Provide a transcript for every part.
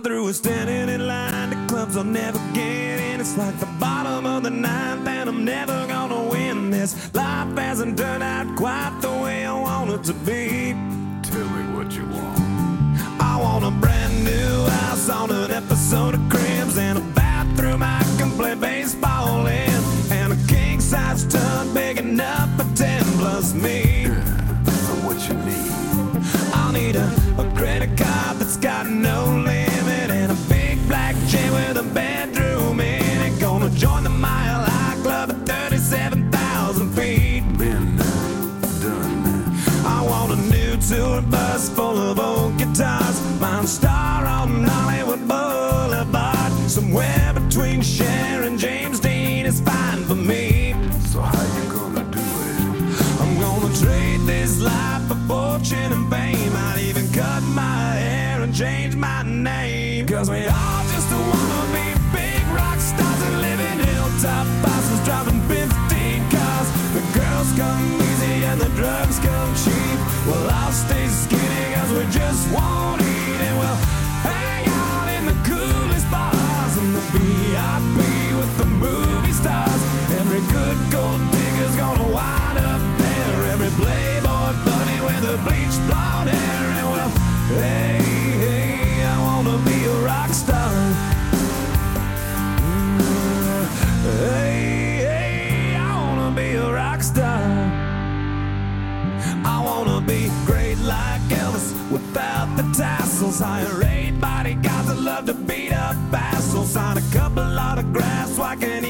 through with standing in line to clubs I'll never get in. It's like the bottom of the ninth, and I'm never gonna win this. Life hasn't turned out quite the way I want it to be. Tell me what you want. I want a brand new house on an episode of Cribs and a bathroom I can play baseball in, and a king size tub big enough for ten plus me. So what you need? I'll need a, a credit card that's got no fortune and fame. I'd even cut my hair and change my name. Cause we all just wanna be big rock stars and live in hilltop houses driving tassels. Hire eight love to beat up assholes. Sign a couple autographs so I can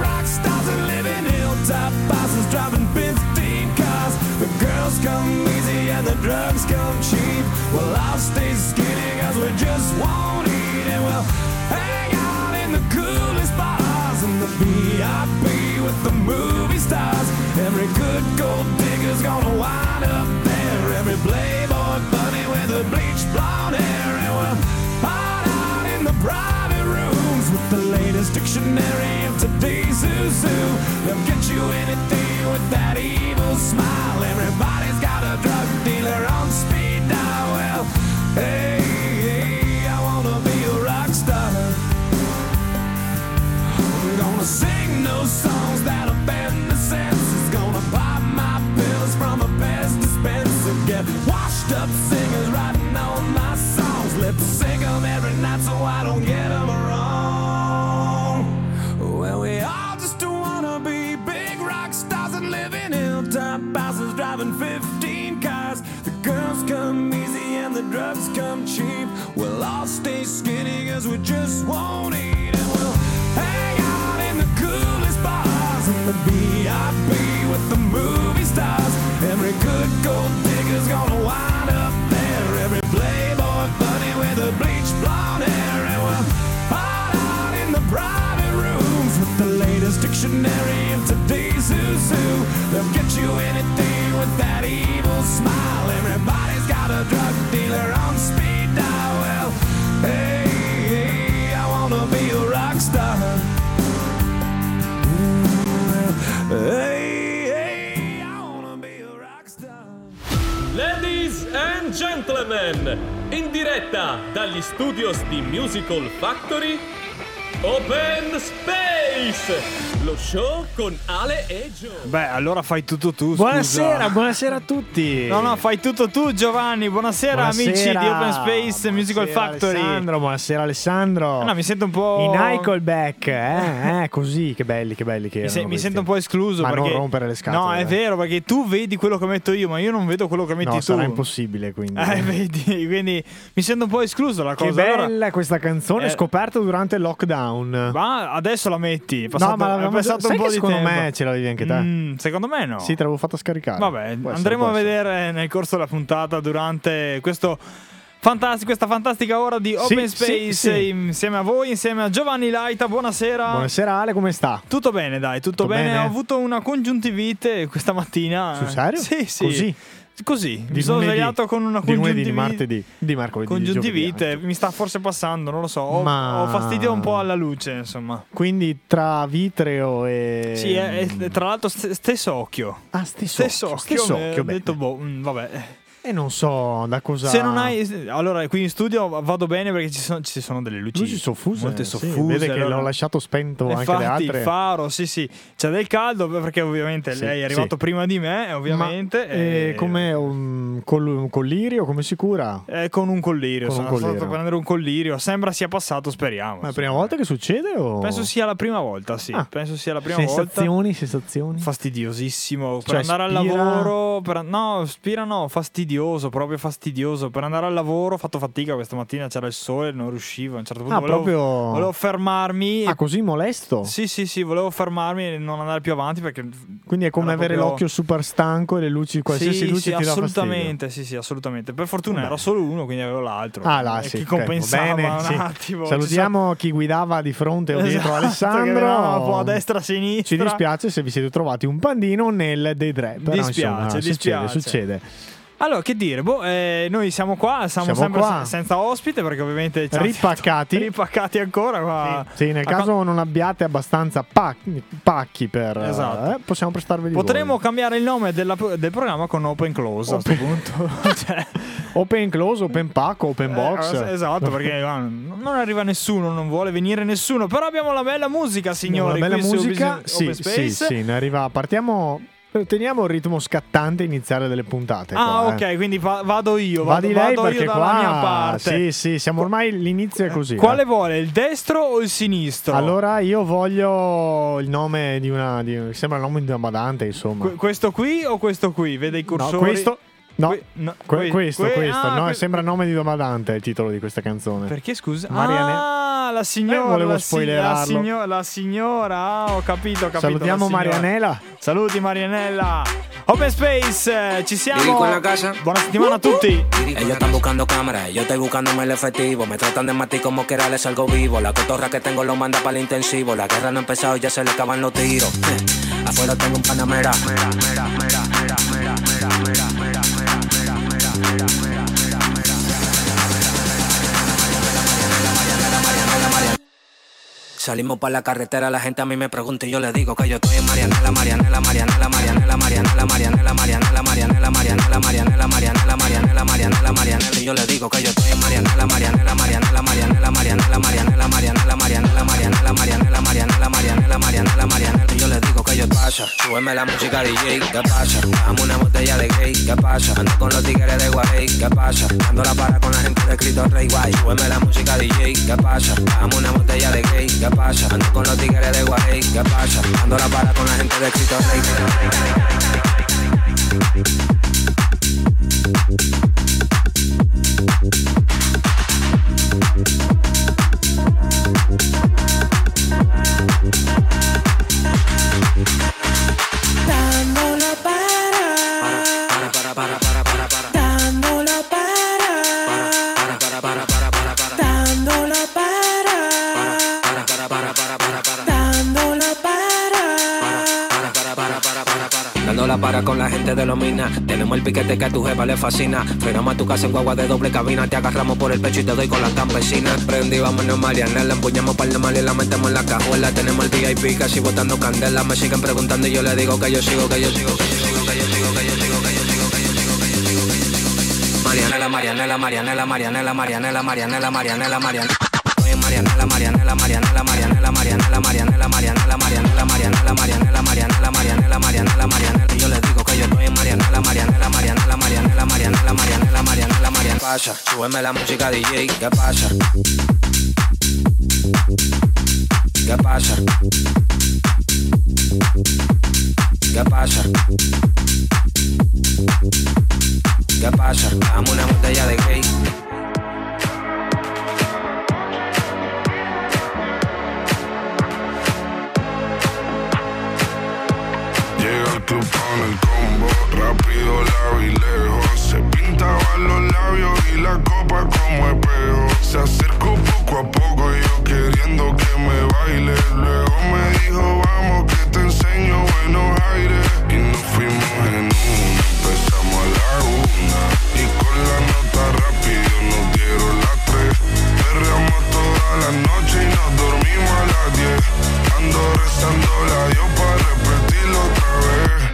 rock stars and live in hilltop houses driving 15 cars. The girls come easy and the drugs come cheap. Well, I'll stay skinny cause we just won't eat and we'll hang out in the coolest bars and the VIP with the movie stars. Every good gold digger's gonna wind up there. Every playboy bunny with a bleached blonde hair. And we'll hide out in the with the latest dictionary of today's who's who. They'll get you anything with that evil smile. Everybody's got a drug dealer on speed dial. Well, hey, hey, I wanna be a rock star. I'm gonna sing those songs that offend the senses. Gonna pop my pills from a best dispenser. Get washed up singers writing all my songs. Lip sync every night so I don't get 'em just won't eat gentlemen, in diretta dagli studios di Musical Factory, Open Space, lo show con Ale e Gio. Beh, allora fai tutto tu. scusa. Buonasera, buonasera a tutti. No, no, fai tutto tu, Giovanni. Buonasera, amici Buonasera. di Open Space Musical Buonasera, Factory. Alessandro, buonasera Alessandro. No, mi sento un po'. I Nickelback, eh, eh, così, che belli, che belli che Mi, se- mi sento un po' escluso. Ma perché... non rompere le scatole. No, è eh. vero, perché tu vedi quello che metto io, ma io non vedo quello che metti No, tu. sarà impossibile, quindi. Eh, vedi, quindi mi sento un po' escluso la Che cosa. bella Allora, questa canzone, Eh. scoperta durante il lockdown. ma adesso la metti. È passato, no, ma è passato un po' di secondo tempo. me ce l'avevi anche te. Mm, secondo me no. Sì, te l'avevo fatta scaricare. Vabbè, Può andremo a essere. vedere nel corso della puntata durante questo Fantastico, questa fantastica ora di Open Sì, Space sì, sì. insieme a voi, insieme a Giovanni Laita. Buonasera. Buonasera Ale, come sta? Tutto bene, dai, tutto, Tutto bene. bene? Ho avuto una congiuntivite questa mattina. Sul serio? Sì, sì. Così? Così. Di Mi sono lunedì. svegliato con una Di lunedì, congiuntivite. di martedì, di mercoledì, di Congiuntivite, giovedì mi sta forse passando, non lo so. Ho, Ma- ho fastidio un po' alla luce, insomma. Quindi tra vitreo e... Sì, è, è- tra l'altro st- stesso occhio. Ah, stesso, Stesso occhio. stesso occhio, ho detto, boh, mm, vabbè. E non so da cosa... Se non hai. Allora, qui in studio vado bene perché ci sono, ci sono delle luci. Luci soffuse. Molte sì, soffuse. vede che allora- l'ho lasciato spento anche Infatti, le altre. il faro, sì, sì. C'è del caldo perché ovviamente Sì, lei è arrivato sì. prima di me, ovviamente. Ma, eh, e- come un, col- un collirio, come si cura? eh, con un collirio. Con un sono stato collirio. a prendere un collirio. Sembra sia passato, speriamo. Ma è la prima volta che succede o... Penso sia la prima volta, sì. Ah. Penso sia la prima volta. sensazioni, sensazioni? Fastidiosissimo per Cioè, andare al spira- lavoro. per- no, spira no, fastidioso, proprio fastidioso. Per andare al lavoro ho fatto fatica questa mattina, c'era il sole, non riuscivo. A un certo punto Ah, volevo, proprio... volevo fermarmi. Ah, così molesto? Sì, sì, sì, volevo fermarmi e non andare più avanti perché. Quindi è come avere proprio- l'occhio super stanco e le luci, qualsiasi sì, luce sì, ti dà fastidio. assolutamente, sì, sì, assolutamente. Per fortuna Vabbè. era solo uno, quindi avevo l'altro. Ah, là, E sì, Chi ok, compensava bene, un sì. attimo. Salutiamo chi guidava di fronte o Ci dietro Esatto, Alessandro. un po' a destra a sinistra. Ci dispiace se vi siete trovati un pandino nel dei tre. Però, Dispiace, insomma, succede, dispiace. succede. Allora, che dire, boh, eh, noi siamo qua, siamo, Siamo sempre qua. se- senza ospite perché ovviamente ci Ripaccati. ripaccati ancora qua. Sì, nel A caso non abbiate abbastanza pacchi, pacchi per... Esatto. eh, possiamo prestarveli Potremmo voi. cambiare il nome della- del programma con Open Close Open- a questo punto. Cioè, Open close, open pack, open box. eh, esatto, perché ah, non arriva nessuno, non vuole venire nessuno. Però abbiamo la bella musica, signori. Una bella musica. Sì, sì, sì, ne arriva. Partiamo... Teniamo il ritmo scattante iniziale delle puntate. Ah, qua, ok, eh. quindi va- vado io. Va Vado, di lei vado perché io qua mia parte. Sì, sì, siamo ormai l'inizio è così. Quale eh. vuole, il destro o il sinistro? Allora io voglio il nome di una di, sembra il nome di una badante, insomma. Que- questo qui o questo qui? Vede i no, cursori? questo No, Que- no, que- que- questo, que- questo, ah, no, que- sembra nome di una badante il titolo di questa canzone. Perché scusa? Marianne- Ah, la signora. Eh, volevo la, si- la, spoilerarlo. signora la signora. Ah, ho capito, ho capito. Salutiamo la signora. Marianela. Saluti Marianella. Open Space, eh, ci siamo. La casa. Buona settimana a tutti. Ellos están buscando cámaras, yo estoy buscándome el efectivo. Me tratan de matar como quiera les salgo vivo. La cotorra que tengo lo manda para el intensivo. La guerra no ha empezado y ya se le acaban los tiros. Eh, Afuera tengo un panamera. Stop. Salimos para la carretera, la gente a mí me pregunta y yo le digo que yo estoy en Marianela, Marianela, Marianela, Marianela, Marianela, Marianela, Marianela, Marianela, Marianela, Marianela, Marianela, Marianela, Marianela, Marianela, y yo le digo que yo estoy en Marianela, Marianela, Marianela, Marianela, Marianela, Marianela, Marianela, Marianela, Marianela, Marianela, Marianela, Marianela, Marianela, Marianela, y yo le digo que yo pasa, súbeme la música DJ, ¿qué pasa? Dame una botella de gay, ¿qué pasa? Ando con los tigres de Guay, ¿qué pasa? Dando la para con la gente de Cristo Rey Guay, súbeme la música DJ, ¿qué pasa? Dame una botella de gay, ¿qué Ando con los tigres de Guay, ¿qué pasa? Dando la para con la gente de Cristo Rey. Para. La para con la gente de los minas. Tenemos el piquete que a tu jefa le fascina. Frenamos a tu casa en guagua de doble cabina. Te agarramos por el pecho y te doy con las campesinas. Prendí, vámonos Mariana. Empuñamos par de mal y la metemos en la cajuela. Tenemos el VIP casi botando candela. Me siguen preguntando y yo le digo que yo sigo, que yo sigo, que yo sigo, que yo sigo, que yo sigo, que yo sigo, que yo sigo, que yo sigo, que yo sigo. Marianela, Marianela, Marianela, Marianela, Marianela, Marianela, Marianela, Marianela. Estoy en Marianela, Marianela, Marianela, Marianela, Marianela, Marianela, Marianela, Marianela, Marianela, Marianela, Marianela, Marianela, Marianela, Marianela. Yo les digo que yo en Marianela, Marianela, Marianela, Marianela, Marianela, Marianela, Marianela, Marianela. Pasa, súbeme la música DJ, ¿qué pasa? ¿Qué pasa? ¿Qué pasa? ¿Qué pasa? Dame una botella de gay. Rápido la vi lejos. Se pintaba los labios y la copa como espejo. Se acercó poco a poco y yo queriendo que me baile. Luego me dijo, vamos que te enseño buenos aires. Y nos fuimos en una, empezamos a la una. Y con la nota rápido nos dieron las tres. Perreamos toda la noche y nos dormimos a las diez. Ando rezando la Dios para repetirlo otra vez.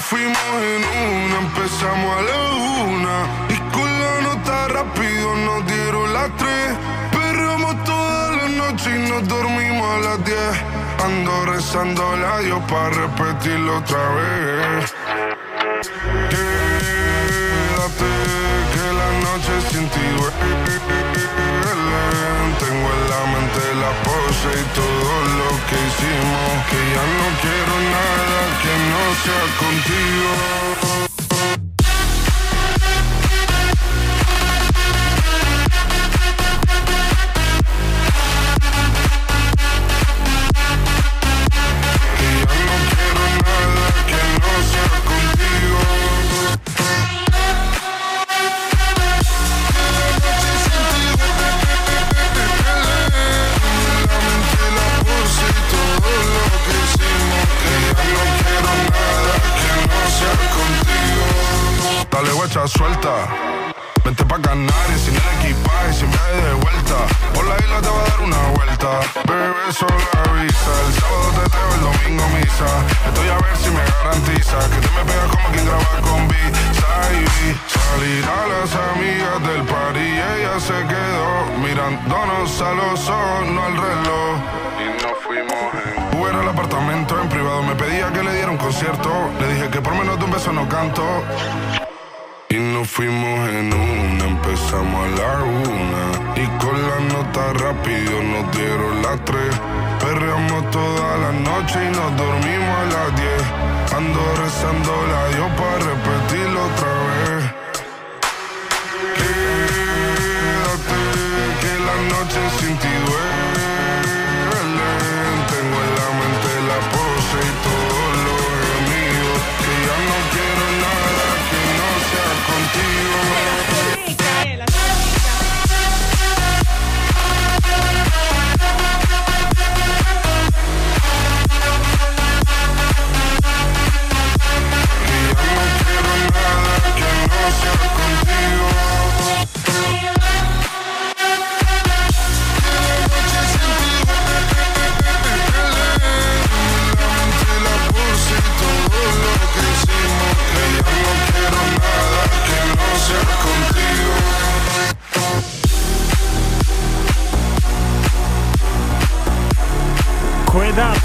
Fuimos en una, empezamos a la una. Y con la nota rápido nos dieron las tres. Perreamos toda la noche y nos dormimos a las diez. Ando rezando a Dios para repetirlo otra vez. Quédate que la noche sin ti la pose y todo lo que hicimos. Que ya no quiero nada que no sea contigo.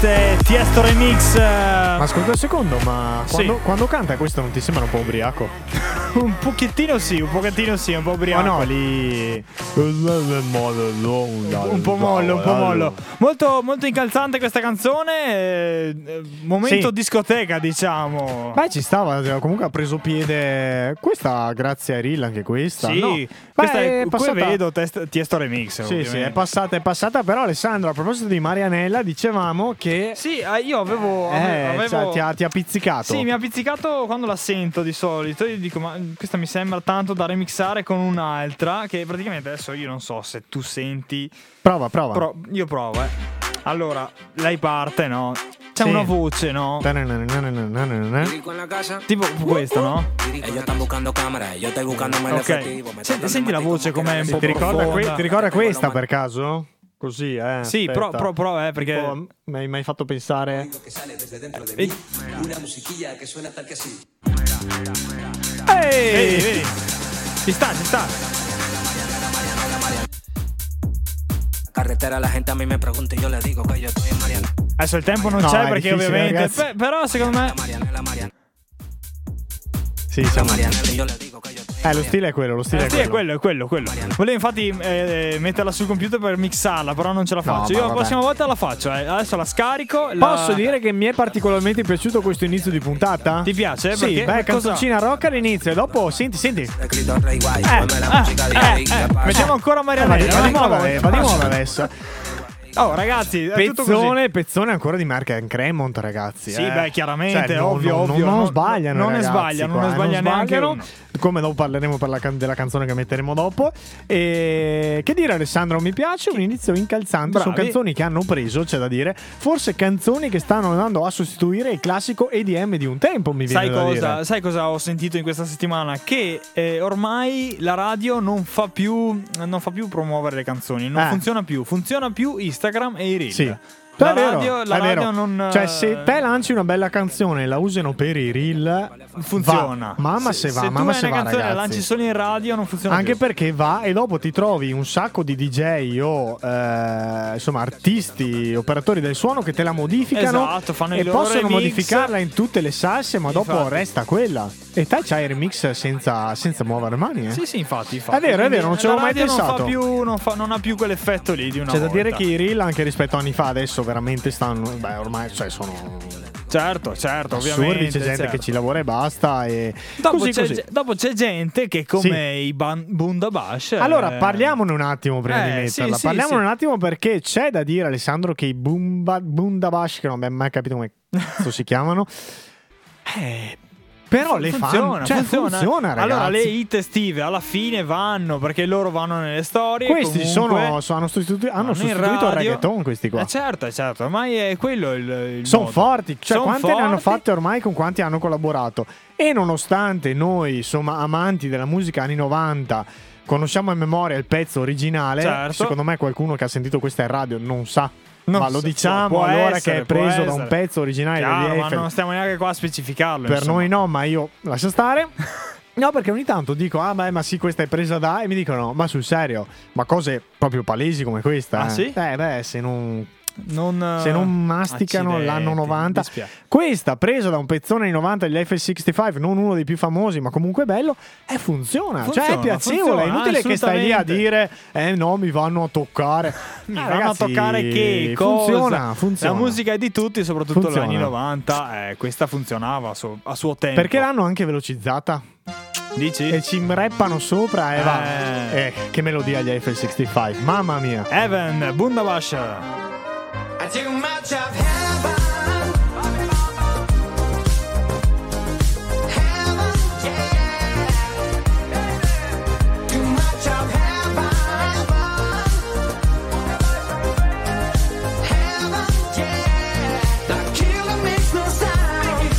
Quedate, Tiesto Remix. eh, Ma ascolta un secondo, ma Sì. quando, quando canta questo non ti sembra un po' ubriaco? un pochettino sì, un pochettino sì, un po' Ma ubriaco. no, lì. Un po' mollo, un po' mollo. Molto, molto incalzante questa canzone. eh, eh, momento Sì. discoteca, diciamo. Beh, ci stava, cioè, comunque ha preso piede. Questa, grazie a Rill, anche questa. sì, no. questa Beh, è, passata- vedo test- Tiesto Remix. Sì, sì, è passata, è passata. Però, Alessandro, a proposito di Marianella, dicevamo che. Sì, eh, io avevo. eh, avevo- cioè, ti, ha, ti ha pizzicato. Sì, mi ha pizzicato quando la sento di solito. Io dico, ma questa mi sembra tanto da remixare con un'altra. Che praticamente adesso io non so se tu senti. Prova, prova. Però io provo, eh. Allora, lei parte, no? C'è Sì. una voce, no? Tipo questa, no? Buscándome el Ok. Senti, senti la voce com'è un po' Ti ricorda, que- ti ricorda questa per caso? Così, eh. Sì, però, però, però, eh, perché. Un po' Mi hai mai fatto pensare. Ehi. Ehi! Vedi, vedi. Ci sta, ci sta. Carretera la gente a mí me pregunta y yo le digo que yo estoy en Mariana. Adesso il tempo non No, c'è è perché difficile, ovviamente. ragazzi. Beh, però secondo me. La Mariana, la Mariana, Sì, la siamo. Mariana y yo le digo que yo estoy en Eh, lo stile è quello, lo stile Eh, è sì, quello. è quello, è quello, è quello. Volevo infatti eh, metterla sul computer per mixarla, però non ce la No, faccio. ma Io la prossima volta la faccio, eh. Adesso la scarico. la- Posso dire che mi è particolarmente piaciuto questo inizio di puntata? Ti piace? Sì, Perché- beh, canzoncina rock all'inizio e dopo, senti, senti. Eh, eh, eh, eh, ¿qué pasa? Mettiamo ancora di, Marianella. va di eh, moda adesso. Oh, ragazzi. Pezzone, pezzone ancora di Mark and Cremont, ragazzi. Sì, eh. beh, chiaramente, Cioè, non- ovvio, non, ovvio, Non, non- sbagliano, non ne sbagliano, non qua, ne eh, sbaglia neanche sbagliano. uno. Come dopo parleremo per la can- della canzone che metteremo dopo. E che dire, Alessandro? Mi piace un inizio incalzante. Sono Bravi. canzoni che hanno preso, c'è da dire. Forse canzoni che stanno andando a sostituire il classico EDM di un tempo. Mi viene Sai da cosa, dire. sai cosa ho sentito in questa settimana? Che eh, ormai la radio non fa, più, non fa più promuovere le canzoni, non Eh. funziona più. Funziona più Instagram e i reel. Sì. La vero, radio, la radio non. Cioè, eh, se te lanci una bella canzone e la usano per i reel, funziona. va. Mamma se, va, se mamma se va, una canzone e la ragazzi. lanci solo in radio, non funziona Anche più. perché va e dopo ti trovi un sacco di DJ o eh, insomma artisti, operatori del suono che te la modificano Esatto, fanno e possono remix. modificarla in tutte le salse, ma dopo Infatti. resta quella. E te c'hai il remix senza, senza muovere mani. Eh? Sì, sì, infatti, infatti. È vero, è vero, non La avevo mai radio Non, pensato. fa più, non, fa- non ha più quell'effetto lì di una C'è da volta. dire che i reel, anche rispetto a anni fa, adesso veramente stanno. Beh, ormai cioè, sono Certo, certo, assurdi. ovviamente. C'è gente certo. che ci lavora e basta. E Dopo, così, c'è, così. dopo c'è gente che, come i ban- Bundabash. Allora, eh, parliamone un attimo prima Eh, di sì, metterla. sì, parliamone sì. un attimo perché c'è da dire, Alessandro, che i Bumba, Bundabash, che non abbiamo mai capito come si chiamano, eh, però le funziona, fanno. Cioè, funziona. funziona. Allora, le hit estive alla fine vanno perché loro vanno nelle storie. Questi comunque, sono, sono- hanno sostituito, hanno sostituito il reggaeton, questi qua. Eh, certo, certo, ormai è quello il. il Sono forti, cioè Son quante ne hanno forti. fatte ormai con quanti hanno collaborato. E nonostante noi, insomma, amanti della musica anni 90, conosciamo a memoria il pezzo originale, Certo. secondo me qualcuno che ha sentito questa in radio non sa. Non ma lo diciamo può allora essere, che è preso da un pezzo originale Chiaro, ma non stiamo neanche qua a specificarlo. Per insomma. noi no, ma io lascia stare. No, perché ogni tanto dico, ah, beh, ma sì, questa è presa da. E mi dicono, ma sul serio, ma cose proprio palesi come questa. Ah, eh? sì? Eh, beh, se non. Non, Se non masticano accidenti, l'anno 90, mi dispiace. questa presa da un pezzone anni 90 degli F65, non uno dei più famosi, ma comunque bello, e funziona. cioè è Funziona, piacevole. funziona, è inutile che stai lì a dire, eh no, mi vanno a toccare. Mi Ah, vanno a toccare che funziona, cosa? funziona. La musica è di tutti, soprattutto Funziona. negli anni 90. Eh, questa funzionava a suo, a suo tempo. Perché l'hanno anche velocizzata Dici? e ci reppano sopra e va. Eh. Eh, che melodia gli F65, mamma mia. Evan, Bundabash. Too much of heaven. Heaven, yeah. Too much of heaven. Heaven, yeah. The killer makes no sound.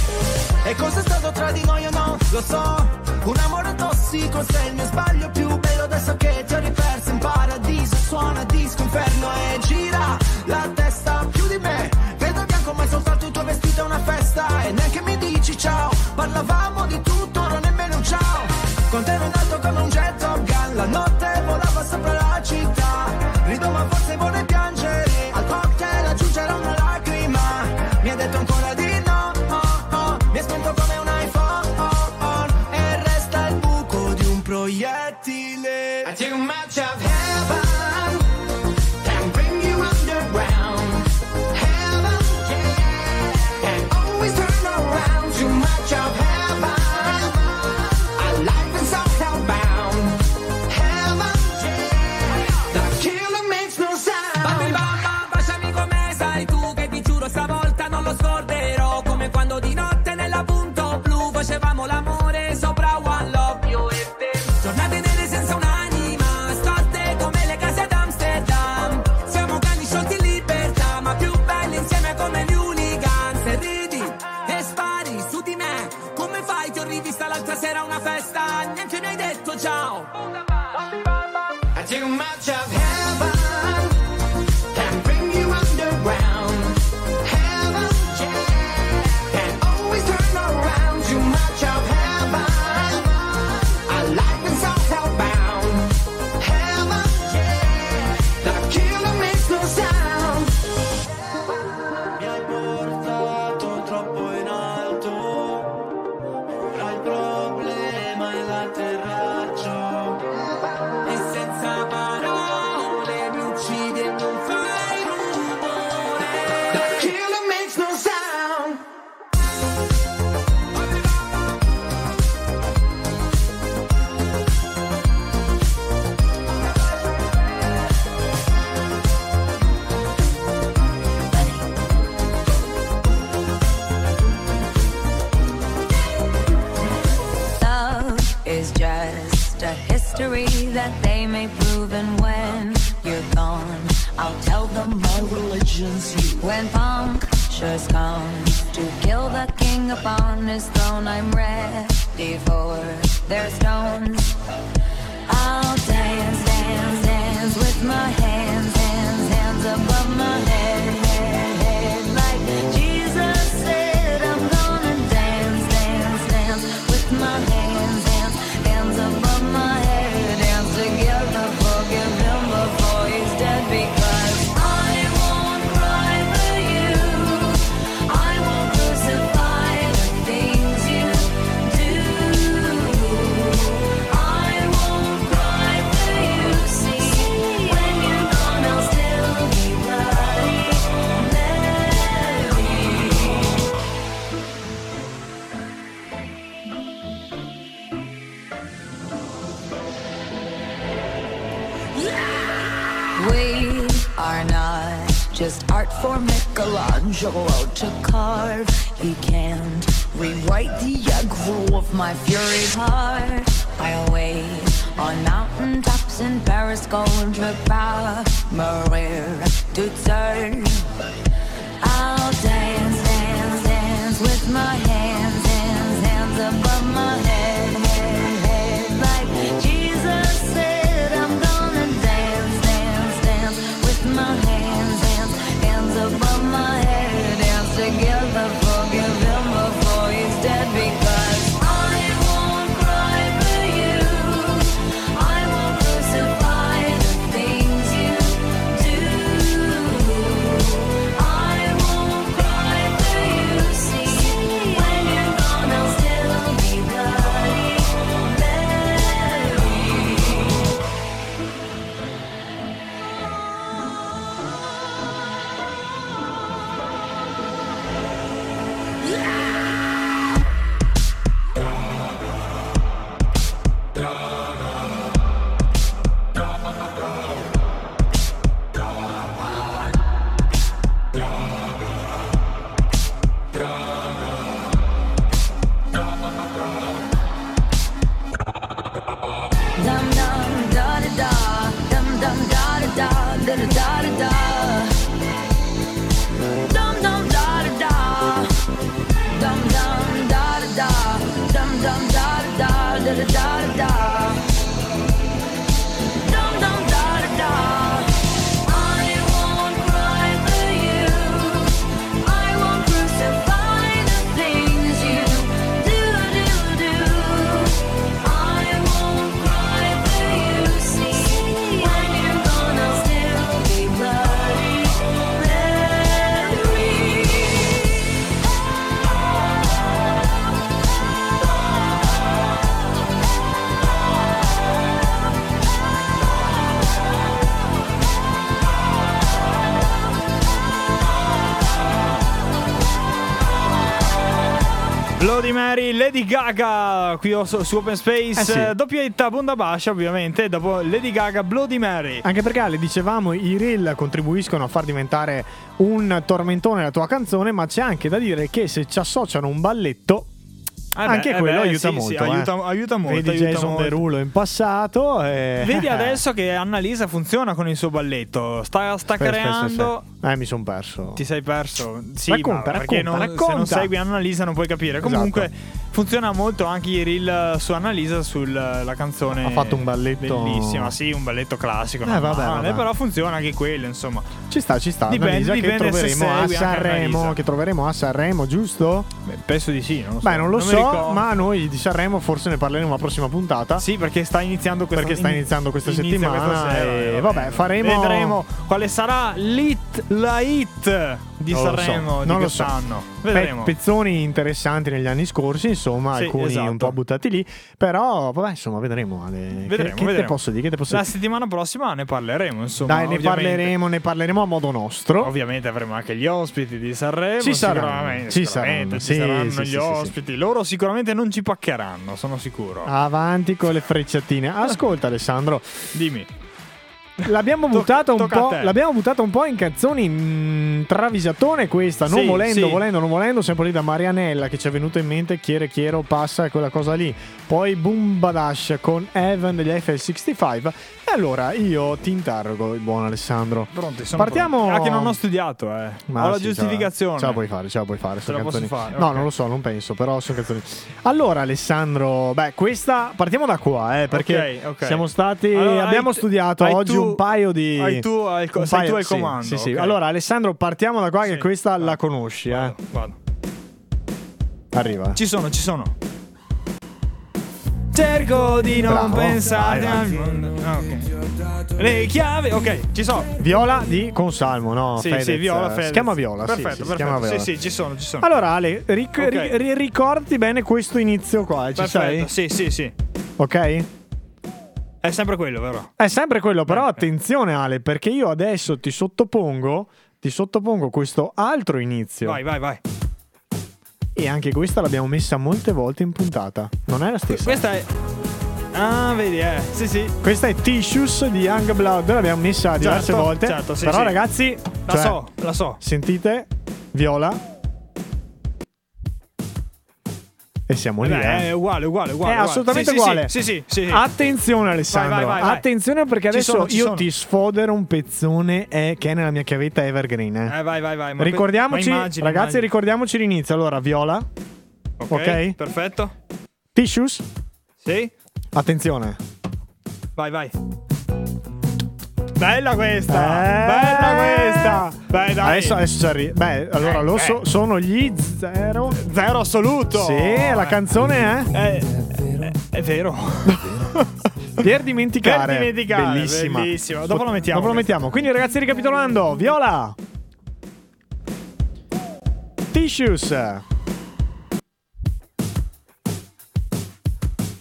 E cos'è stato tra di noi o no? Lo so, un amore tossico se il mio sbaglio più bello adesso che ti ho riperso in paradiso suona disco inferno e gira la testa più di me. Vedo bianco ma è soltanto il tuo vestito è una festa. E neanche mi dici ciao parlavamo di tutto non nemmeno un ciao. Con te in alto come un jet Lady Gaga qui su Open Space, Eh sì. eh, doppietta Bunda Bascia ovviamente, dopo Lady Gaga, Bloody Mary. Anche perché le dicevamo, i reel contribuiscono a far diventare un tormentone la tua canzone, ma c'è anche da dire che se ci associano un balletto, Eh beh, anche eh quello beh, aiuta sì, molto. sì, eh. aiuta, aiuta molto. Vedi aiuta Jason molto. Derulo in passato. E... Vedi adesso che Annalisa funziona con il suo balletto, sta, sta Aspetta, aspetta, creando... aspetta. Eh, mi sono perso. Ti sei perso? Sì, Racconta, ma perché racconta, non- se racconta. non segui Annalisa non puoi capire. Esatto. Funziona molto anche i reel su Annalisa sulla canzone. Ha fatto un balletto- Bellissima, sì, un balletto classico. Eh, vabbè, vabbè. Però funziona anche quello, insomma. Ci sta, ci sta. Dipende- Annalisa, che dipende se troveremo a Sanremo. Che troveremo a Sanremo, giusto? Beh, penso di sì, non lo so. Beh, non lo mi so, ma noi di Sanremo forse ne parleremo la prossima puntata. Sì, perché sta iniziando questa Perché sta iniziando questa inizia settimana questa sera, e eh, vabbè, faremo- Vedremo quale sarà l'hit, la hit di Non lo so, Sanremo di non quest'anno. Pe- Vedremo. pezzoni interessanti negli anni scorsi, insomma, Sì, alcuni esatto. un po' buttati lì. Però, vabbè, insomma, vedremo. Ale. Che- Vedremo, che, te vedremo. posso dire? Che te posso La dire? settimana prossima ne parleremo, insomma. Dai, ne parleremo, ne parleremo a modo nostro. Ovviamente avremo anche gli ospiti di Sanremo. Ci saranno, sicuramente, ci saranno, ci sì, saranno sì, gli ospiti. Loro sicuramente non ci paccheranno, sono sicuro. Avanti con le frecciatine. Ascolta, Alessandro, Dimmi. L'abbiamo buttata un po'. L'abbiamo buttata un po' in canzoni mm, travisatone questa. Non Sì, volendo, sì. volendo, non volendo. Sempre lì da Marianella che ci è venuto in mente. Chiere Chiero passa quella cosa lì. Poi Boom Badash con Evan degli FL65. E allora io ti interrogo, il buon Alessandro. Pronti, sono Partiamo- pronti. Ah, che non ho studiato, eh. Ma ho la sì, giustificazione. Ce la puoi fare, ce la puoi fare. Ce posso canzoni. fare, No, ok. non lo so, non penso, però sono canzoni. Allora, Alessandro, beh, questa partiamo da qua, eh, perché Ok, ok. siamo stati. Allora, abbiamo hai tu- studiato hai oggi tu- un paio di. hai tu al co- sei paio- tu al comando, Sì, sì. ok. Allora, Alessandro, partiamo da qua, che questa vai. la conosci, eh. Vado, vado. Arriva. Ci sono, ci sono. Cerco di non Bravo. pensare al mondo. Ah, ok. Le chiavi, ok, ci sono. Viola di Consalmo, no? Sì, Fedez. sì, Viola Si Fedez. chiama Viola, Perfetto, sì, si perfetto. chiama Viola. Sì, sì, ci sono, ci sono. Allora, Ale, ric- Ok. ri- ri- ricordi bene questo inizio qua, eh, ci perfetto. sei? Sì, sì, sì. Ok? È sempre quello, vero? È sempre quello, però attenzione Ale, perché io adesso ti sottopongo, ti sottopongo questo altro inizio. Vai, vai, vai. E anche questa l'abbiamo messa molte volte in puntata. Non è la stessa. Questa è Ah, vedi, eh. Sì, sì. Questa è Tissues di Young Blood, l'abbiamo messa diverse Certo, volte. certo, sì, però sì. ragazzi, La cioè, so, la so. Sentite Viola. E siamo lì, Beh, eh. È uguale, uguale, uguale. È assolutamente Sì, uguale. Sì, sì, sì. sì. Attenzione Alessandro, Vai, vai, vai, attenzione perché adesso sono, io ti sfodero un pezzone eh, che è nella mia chiavetta Evergreen. eh. Eh, vai, vai, vai. ma ricordiamoci, ma immagini, ragazzi, immagini. ricordiamoci l'inizio. Allora, Viola, Ok. Perfetto. Tissues, Sì. attenzione. Vai, vai. Bella questa! Eh. Bella questa! Beh, dai. Adesso, adesso ci arriva. Beh, allora, Eh, lo eh. so- sono gli zero. Zero assoluto! Sì, la canzone è Eh, eh, è vero. Per dimenticare. Per dimenticare, Bellissima. bellissima. Dopo la mettiamo Dopo questa. mettiamo. Quindi, ragazzi, ricapitolando: Viola, Tissues.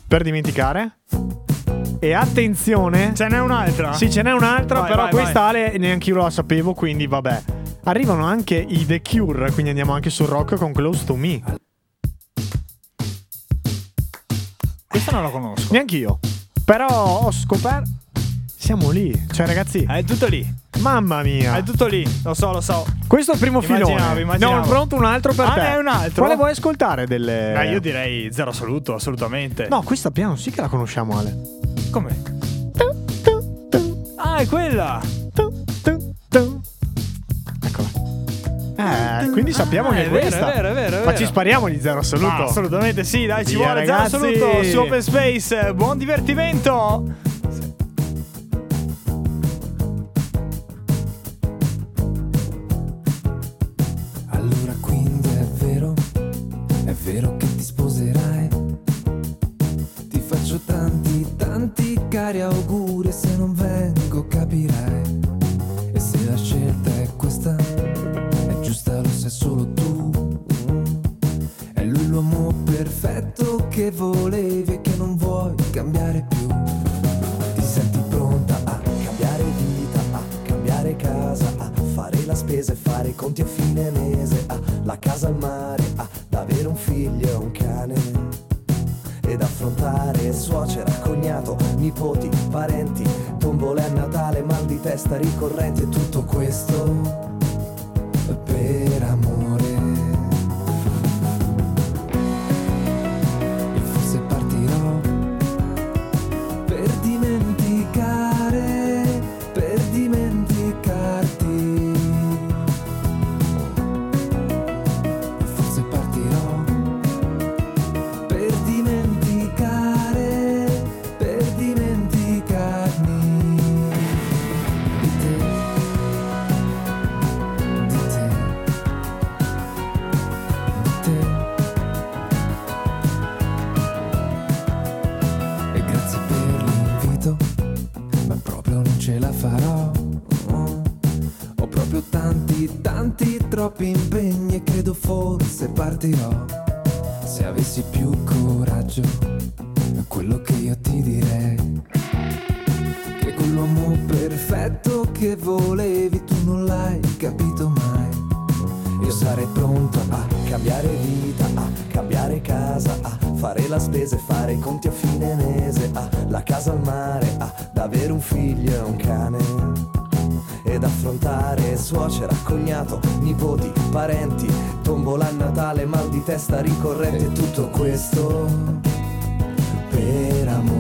Per dimenticare. E attenzione. Ce n'è un'altra? Sì, ce n'è un'altra, Vai, però vai, questa vai. Ale neanche io la sapevo, quindi vabbè. Arrivano anche i The Cure, quindi andiamo anche sul rock con Close to Me. Questa non la conosco. Neanche io. Però ho scoperto. Siamo lì. Cioè, ragazzi, È tutto lì. mamma mia. È tutto lì. Lo so, lo so. Questo è il primo Immaginavo, filone. immaginavo. No, pronto un altro per Ah, te. ne hai un altro? Quale vuoi ascoltare delle Beh, io direi zero assoluto, assolutamente. No, questa piano sì che la conosciamo, Ale. Come? Ah, è quella! Tu, tu, tu. Eh, quindi sappiamo Ah, che è è questa. è vero, è vero, è Ma vero. ci spariamo gli zero assoluto. Ah, assolutamente sì, dai, ci vuole zero ragazzi. assoluto su Open Space. Buon divertimento! A fare i conti a fine mese, ah, la casa al mare, ah, da avere un figlio e un cane. Ed affrontare suocera, cognato, nipoti, parenti, tombola a Natale, mal di testa ricorrente, tutto questo per amore.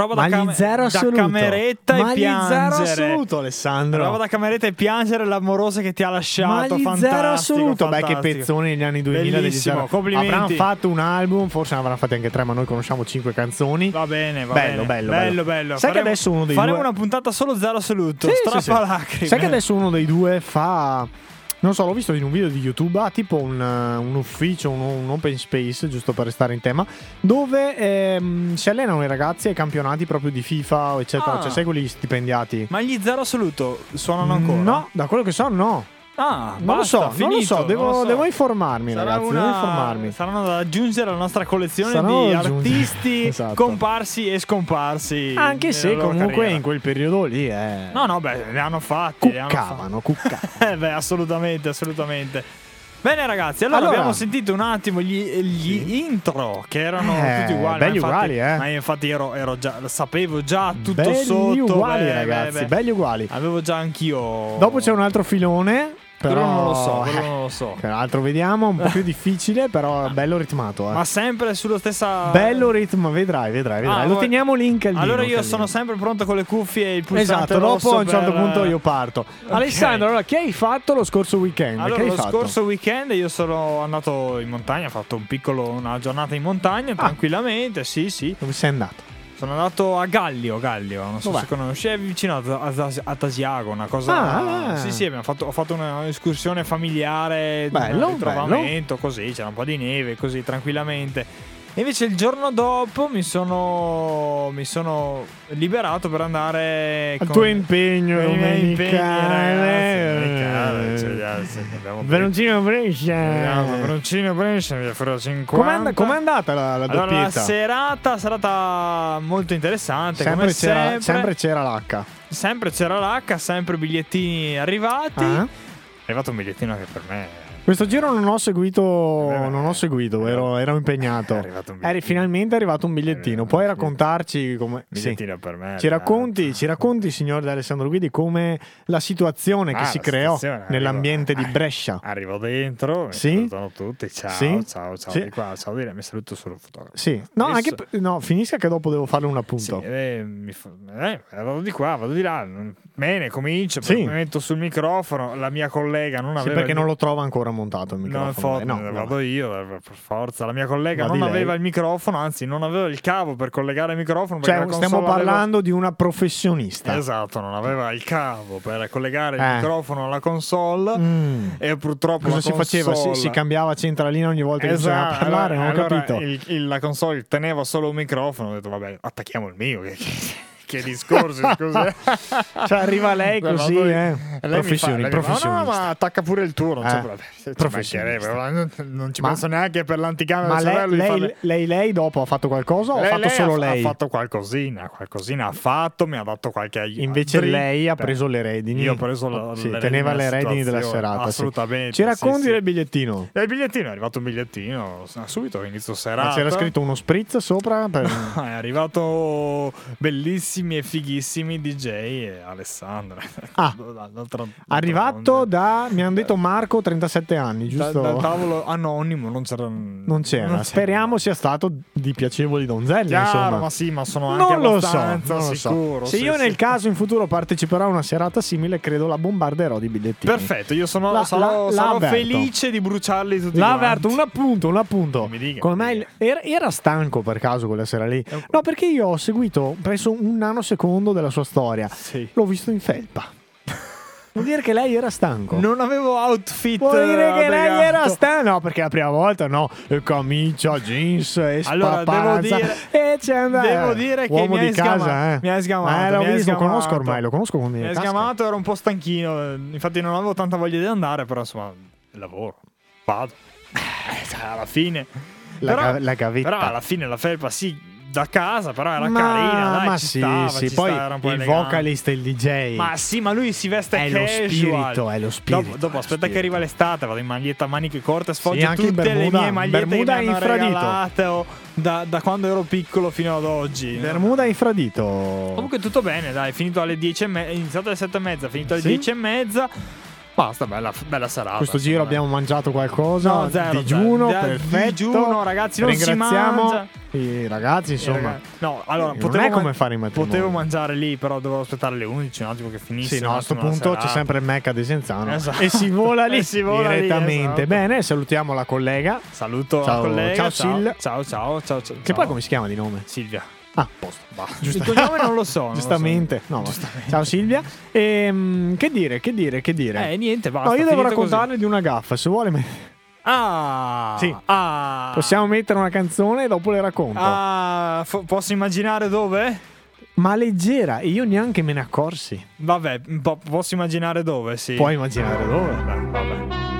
Roba da, cam- zero da cameretta Ma e piangere. zero assoluto, Alessandro. Roba da cameretta e piangere l'amorosa che ti ha lasciato. Ma fantastico, zero assoluto. Beh, che fantastico. pezzoni negli anni 2000 degli Bellissimo, complimenti. Avranno fatto un album, forse ne avranno fatti anche tre, ma noi conosciamo cinque canzoni. Va bene, va Bello, bene. bello, bello, bello. bello. Sai che Faremo- adesso uno dei faremo due- una puntata solo zero assoluto. Sì, sì, sì. Strappalacrime. Sai che adesso uno dei due fa. Non so, l'ho visto in un video di YouTube, ha tipo un, eh, un ufficio, un, un open space, giusto per restare in tema, dove ehm, si allenano i ragazzi ai campionati proprio di FIFA, eccetera. Ah. Cioè, sai quelli stipendiati? Ma gli zero assoluto suonano ancora? No, da quello che so, no. Ah, Non lo basta, so, non lo finito, so, devo, lo so. devo informarmi, Sarà ragazzi. una- Devo informarmi. Saranno da aggiungere alla nostra collezione Saranno di artisti Esatto. comparsi e scomparsi. Anche se comunque carriera. in quel periodo lì eh, No, no, beh, ne hanno hanno cuccavano, cuccavano. Eh, beh, assolutamente, assolutamente. Bene ragazzi, allora, Allora- abbiamo sentito un attimo gli, gli intro che erano Eh, tutti uguali. belli infatti- uguali, eh. Ma infatti ero, ero già, sapevo già tutto belli sotto. uguali, beh, ragazzi, beh, beh. belli uguali. Avevo già anch'io. Dopo c'è un altro filone. Però non lo so, eh, non lo so. che altro vediamo, un po' più difficile, però bello ritmato. eh. Ma sempre sulla stessa. Bello ritmo, vedrai, vedrai, vedrai. Ah, Lo teniamo lì in caldino. Allora io sono sempre pronto con le cuffie e il pulsante Esatto, dopo a un certo per- punto io parto. Alessandro, allora, che hai fatto lo scorso weekend? Allora, lo fatto? scorso weekend io sono andato in montagna, ho fatto un piccolo, una giornata in montagna tranquillamente, sì, sì. Dove sei andato? Sono andato a Gallio, Gallio, non so Dov'è? se conosci, è vicino a, a- a Tasiago, una cosa... Ah. Sì, sì, abbiamo fatto, ho fatto un'escursione familiare, Bello, un ritrovamento, così, c'era un po' di neve, così, tranquillamente. E invece il giorno dopo mi sono, mi sono liberato per andare... Al tuo impegno domenicale. abbiamo Veroncino Brescia. Broncino Brescia, via Ferro 50. Com'è, and- com'è andata la, la Allora, la doppietta? serata, serata molto interessante. sempre, c'era, sempre, sempre c'era l'H. sempre c'era l'H, sempre bigliettini arrivati. Ah. È arrivato un bigliettino che per me. Questo giro non ho seguito, beh, non ho seguito, ero, ero impegnato. È Eri finalmente arrivato un bigliettino. Puoi raccontarci come. Sì. Bigliettino per me. Ci racconti, ci racconti, signor De Alessandro Guidi, come la situazione che Ah, si la creò nell'ambiente arrivo- di Brescia. Arrivo dentro, mi Sì? salutano tutti. Ciao, Sì? ciao, ciao. Sì. Di qua, ciao di là, mi saluto solo il fotografo. Sì, no, Adesso- anche no, finisca che dopo devo farle un Sì, appunto. eh, mi fa- eh, vado di qua, vado di là. Bene, comincio, Sì. mi metto sul microfono. La mia collega non Sì, aveva. perché il- non lo trova ancora montato il No, microfono. infatti, eh, no, no. vado io, eh, per forza. La mia collega Vadi non aveva il microfono, anzi, non aveva il cavo per collegare il microfono. Cioè, stiamo console aveva- parlando di una professionista. Esatto, non aveva il cavo per collegare il Eh. microfono alla console. Mm. E purtroppo Cosa si faceva? Si, console- si cambiava centralina ogni volta che Esatto, parlare? Non ho allora capito. il- il- la console teneva solo un microfono. Ho detto, vabbè, attacchiamo il mio. Che, che- discorsi, scusa. Cioè, arriva lei Guarda, così, poi- eh. lei fa- Professioni, lei fa, professionista. No, no, ma attacca pure il tuo, non c'è Eh, problema. Ci non, ci Ma- penso neanche per l'anticamera Ma lei, lei, farle- lei, lei dopo ha fatto qualcosa o ha Lei- fatto lei solo ha, lei? Ha fatto qualcosina, qualcosina ha fatto, mi ha dato qualche aiuto. Invece lei ha preso le redini. Io ho preso la- Sì, le teneva le redini della serata. sì. assolutamente, Ci sì, racconti sì. del bigliettino? Il bigliettino è arrivato un bigliettino subito inizio serata. Ma c'era scritto uno spritz sopra? Per... È arrivato bellissimi e fighissimi DJ e Alessandra. Ah. D'altra- Arrivato da, mi hanno detto Marco, 37 anni, da, giusto? dal tavolo anonimo non c'era non c'era. Speriamo sia stato di piacevoli donzelle, Chiaro, insomma. ma sì, ma sono anche non lo so, non lo so. sicuro. Se sì, io sì. nel caso in futuro parteciperò a una serata simile, credo la bombarderò di bigliettini. Perfetto, io sono, La- sarò, la- sarò felice di bruciarli tutti L'avverto, un appunto, un appunto. Mi dica, Come me era, era stanco per caso quella sera lì. No, perché io ho seguito presso un nanosecondo della sua storia. Sì. L'ho visto in felpa. Vuol dire che lei era stanco. Non avevo outfit Vuol dire che lei adeguato. era stanco. No, perché la prima volta no. E camicia, jeans e Allora, devo dire- e c'è andata. devo dire che Uomo mi di casa, sgamato, eh. mi hai sgamato, Eh, l'ho visto, lo conosco ormai, lo conosco come Mi hai sgamato, ero un po' stanchino. Infatti, non avevo tanta voglia di andare, però insomma, lavoro, vado. Eh, alla fine. La però, ga- la gavetta. Però alla fine la felpa sì, da casa, però era ma, carina. Dai, ma ci sì, stava, sì. Poi stava, po' il elegante. vocalist e il DJ. Ma sì, ma lui si veste È lo casual. spirito, è lo spirito, Dopo, dopo lo aspetta che spirito. arriva l'estate, vado in maglietta a maniche corte, sfoggio anche in tutte le Bermuda. mie magliette Bermuda che mi hanno infradito. regalate o da, da quando ero piccolo fino ad oggi. Bermuda infradito. Comunque tutto bene, dai, finito alle 10 e mezza, iniziato alle 7 e mezza, finito alle Sì? 10 e mezza. Basta, bella, bella serata. Questo giro dai. abbiamo mangiato qualcosa. No, zero, digiuno, zero. perfetto. Digiuno, ragazzi, non Ringraziamo i ragazzi, Eh, insomma. No, allora, Non potevo è come fare i matrimoni. Potevo mangiare lì, però dovevo aspettare le 11 un attimo che finisse. Sì, no, a sto attimo la punto c'è sempre il Mecca di Senzano Esatto. e si vola lì si vola lì, direttamente. esatto. Bene, salutiamo la collega. Saluto Ciao, la collega. ciao, ciao, Sil. ciao, ciao, ciao, ciao. Che poi come si chiama di nome? Silvia. Ah, posto. Il cognome non lo so. non lo so. Giustamente. No, va. Ciao Silvia. Ehm, che dire, che dire, che dire? Eh, niente, basta. no, io devo finito così. raccontarle di una gaffa. Se vuole, me- Ah, Sì. Ah, possiamo mettere una canzone e dopo le racconto. Ah, fo- posso immaginare dove? Ma leggera, e io neanche me ne accorsi. Vabbè, po- posso immaginare dove, sì. Puoi immaginare dove? Vabbè, vabbè.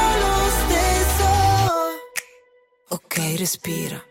Ok, respira.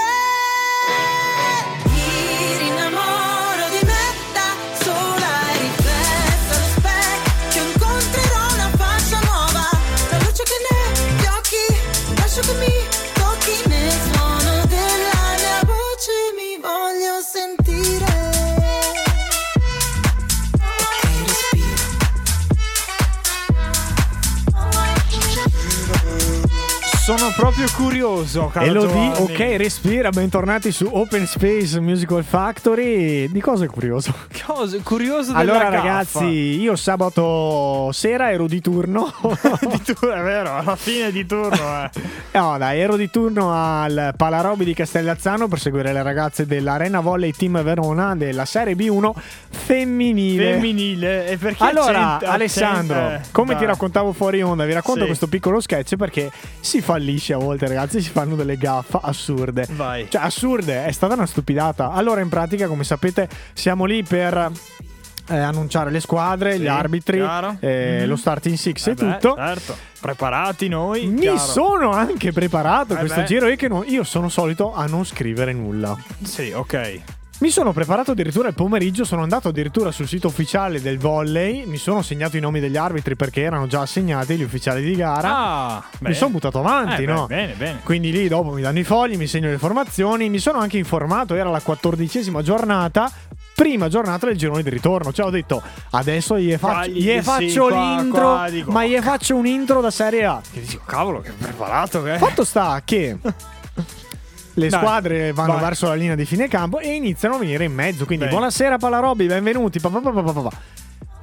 Sono proprio curioso, caro E lo di, ok, respira, bentornati su Open Space Musical Factory. Di cosa è curioso? Curioso della Allora gaffa. ragazzi, io sabato sera ero di turno. di turno, è vero, alla fine di turno, eh. no, dai, ero di turno al Palarobi di Castellazzano per seguire le ragazze dell'Arena Volley Team Verona della Serie B1 femminile. Femminile. E perché Allora, accent- Alessandro, accent- eh, come ti vai. raccontavo fuori onda, vi racconto Sì. questo piccolo sketch perché si fallisce a volte, ragazzi, si fanno delle gaffe assurde. Vai. Cioè, assurde, è stata una stupidata. Allora, in pratica, come sapete, siamo lì per eh, annunciare le squadre, Sì, gli arbitri, eh, Mhm. lo starting six Eh e beh, tutto. Certo, preparati noi. Mi chiaro. sono anche preparato Eh questo beh. giro e che no- io sono solito a non scrivere nulla. Sì, ok. Mi sono preparato addirittura il pomeriggio, sono andato addirittura sul sito ufficiale del volley, mi sono segnato i nomi degli arbitri perché erano già assegnati gli ufficiali di gara. Ah, mi bene. sono buttato avanti, Eh, beh, no? Bene, bene. Quindi lì dopo mi danno i fogli, mi segno le formazioni, mi sono anche informato, era la quattordicesima giornata. Prima giornata del girone di ritorno, cioè ho detto adesso gli, faccio, gli faccio qua, l'intro, qua, dico. ma gli faccio un intro da Serie A. Che dico, cavolo, che preparato che è. Fatto sta che le Dai, squadre vanno vai. verso la linea di fine campo e iniziano a venire in mezzo. Quindi, Bene. buonasera Palarobi, benvenuti. pa, pa, pa.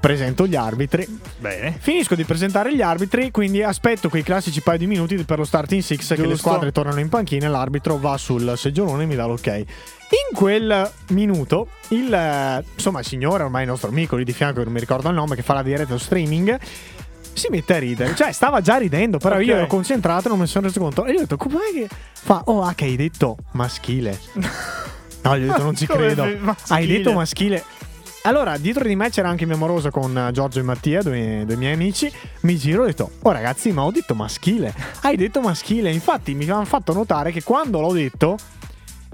Presento gli arbitri. Bene. Finisco di presentare gli arbitri, quindi aspetto quei classici paio di minuti per lo starting six che le Giusto. squadre tornano in panchina e l'arbitro va sul seggiolone e mi dà l'ok. In quel minuto, il, insomma, il signore, ormai il nostro amico lì di fianco, che non mi ricordo il nome, che fa la diretta streaming, si mette a ridere. Cioè, stava già ridendo, però Ok. io ero concentrato e non mi sono reso conto. E gli ho detto, com'è che... Fa, oh, ah, che hai detto maschile. No, gli ho detto, non ci credo. maschile? Hai detto maschile. Allora, dietro di me c'era anche mio amoroso con eh, Giorgio e Mattia, due, due miei amici. Mi giro e ho detto: Oh, ragazzi, ma ho detto maschile. Hai detto maschile. Infatti, mi hanno fatto notare che quando l'ho detto.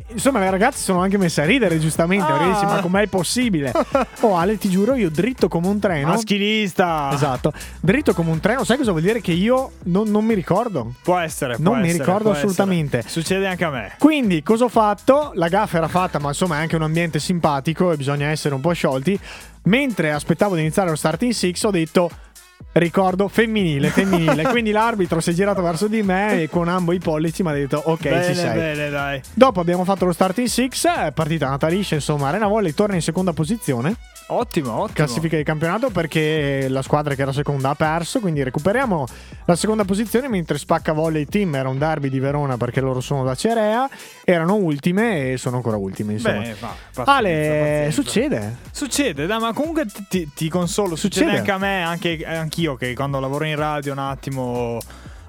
Insomma, le ragazze sono anche messe a ridere, giustamente. Ah. dici, ma com'è possibile? oh, Ale, ti giuro, io dritto come un treno. Maschilista. Esatto, dritto come un treno. Sai cosa vuol dire? Che io non, non mi ricordo. Può essere. Non può mi essere, ricordo può assolutamente. essere. Succede anche a me. Quindi, cosa ho fatto? La gaffa era fatta, ma insomma è anche un ambiente simpatico e bisogna essere un po' sciolti. Mentre aspettavo di iniziare lo starting six, ho detto. Ricordo femminile, femminile. Quindi l'arbitro si è girato verso di me e con ambo i pollici mi ha detto: Ok, bene, ci sei. bene, dai. Dopo abbiamo fatto lo starting six, è partita andata liscia. Insomma, Arena Volley torna in seconda posizione. Ottimo, ottimo. Classifica di campionato perché la squadra che era seconda ha perso. Quindi recuperiamo la seconda posizione. Mentre Spacca Volley Team era un derby di Verona perché loro sono da Cerea. Erano ultime e sono ancora ultime. Insomma. Beh, va, pazienza, Ale, pazienza. succede. Succede, dai, ma comunque ti, ti consolo. Succede. Succede. anche a me, anche anch'io che quando lavoro in radio un attimo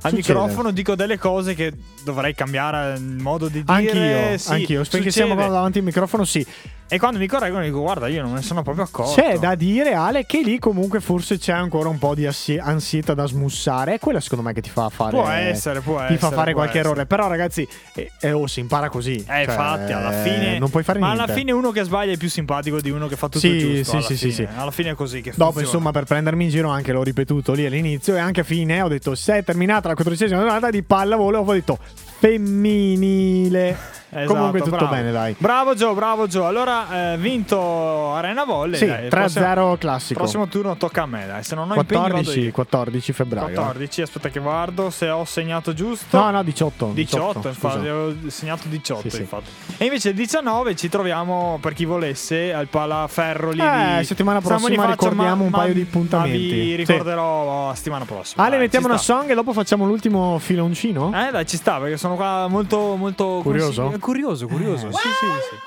al Succede. microfono dico delle cose che dovrei cambiare il modo di dire. Anch'io, Sì, anch'io. Perché siamo davanti al microfono, sì. E quando mi correggono dico guarda io non me ne sono proprio accorto. C'è da dire, Ale, che lì comunque forse c'è ancora un po' di assi- ansietta da smussare. È quella secondo me che ti fa fare. Può essere, può Ti essere. fa fare qualche essere. errore. Però, ragazzi, eh, eh, oh, si impara così. Eh, Cioè, infatti, alla fine. Non puoi fare ma niente. alla fine uno che sbaglia è più simpatico di uno che fa tutto Sì, il giusto. sì, sì, sì. Alla fine è così che Dopo, funziona. insomma, per prendermi in giro, anche l'ho ripetuto lì all'inizio. E anche a fine ho detto: Se è terminata la quattordicesima giornata di pallavolo, ho detto femminile. Esatto, Comunque tutto bravo. bene, dai. Bravo Gio, bravo Gio. Allora, eh, vinto Arena Volley. Sì, dai. Il 3-0 prossimo- classico. Prossimo turno tocca a me, dai. Se non ho impegni vado 14, io. 14 febbraio. 14, aspetta che guardo se ho segnato giusto. No, no, 18. 18, infatti, scusa. avevo segnato 18 Sì, sì. infatti. E invece il 19 ci troviamo per chi volesse al Palaferro lì Eh, di settimana prossima ricordiamo un paio di Ma appuntamenti. vi Sì. ricorderò la settimana prossima. Ale, dai, mettiamo una sta. song e dopo facciamo l'ultimo filoncino? Eh dai, ci sta perché sono qua molto molto Curioso? consigli- Curioso, curioso. Sì, sì, sì.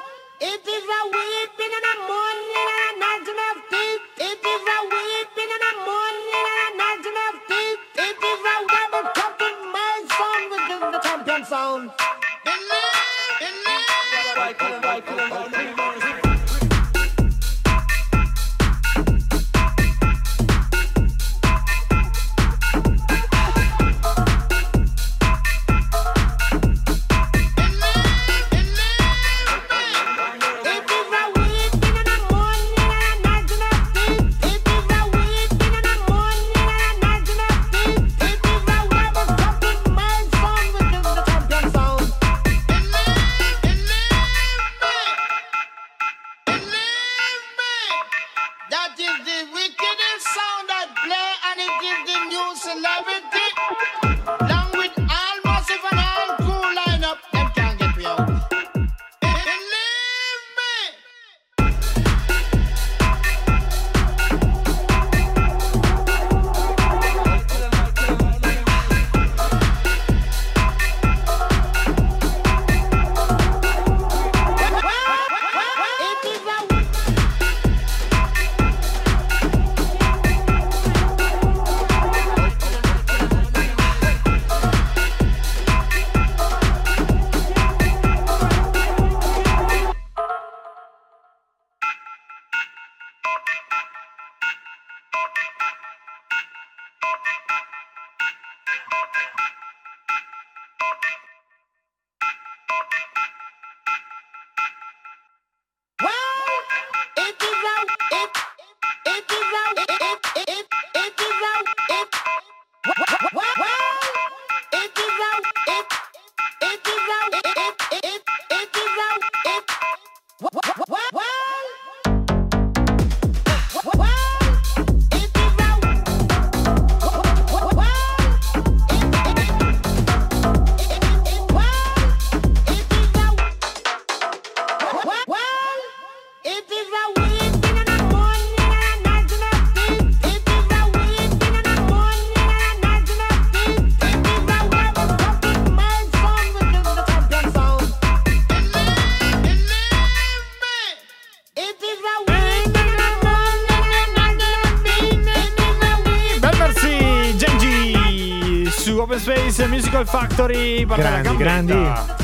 Musical Factory. Grandi, grandi.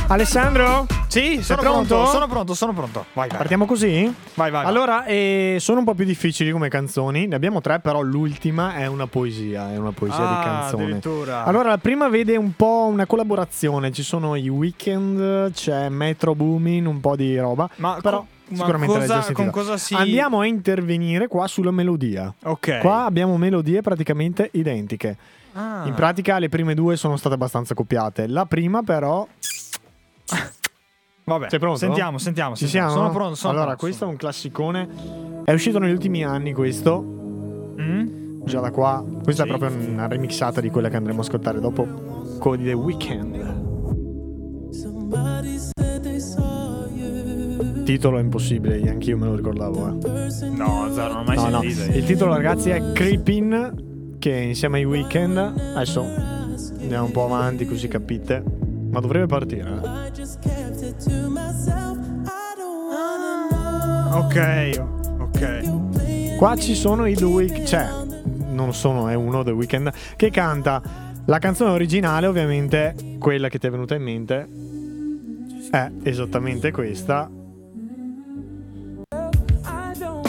Alessandro? Sì, sono pronto? pronto? Sono pronto, sono pronto. Vai, vai. Partiamo così? Vai, vai. Allora, eh, sono un po' più difficili come canzoni. Ne abbiamo tre, però l'ultima è una poesia. È una poesia Ah, di canzone. addirittura. Allora, la prima vede un po' una collaborazione. Ci sono i weekend, c'è Metro Boomin, un po' di roba. Ma però co- sicuramente cosa- già con cosa si- Andiamo a intervenire qua sulla melodia. Ok. Qua abbiamo melodie praticamente identiche. Ah. In pratica le prime due sono state abbastanza copiate. La prima però... Vabbè, Sei pronto? Sentiamo, sentiamo. Ci sentiamo. siamo? Sono pronto. Sono allora, pronto, questo è un classicone. È uscito negli ultimi anni questo. Mm? Già da qua. Questa Sì. è proprio una remixata di quella che andremo a ascoltare dopo. Con The Weeknd. Titolo è impossibile, anche io me lo ricordavo. Eh. No, zero, non ho mai No, no. sentito. Il titolo, ragazzi, è Creepin. Che insieme ai Weekend. Adesso andiamo un po' avanti così capite. Ma dovrebbe partire. Ok, ok. Qua ci sono i due, cioè, non sono, è uno The Weeknd che canta la canzone originale, ovviamente quella che ti è venuta in mente è esattamente questa.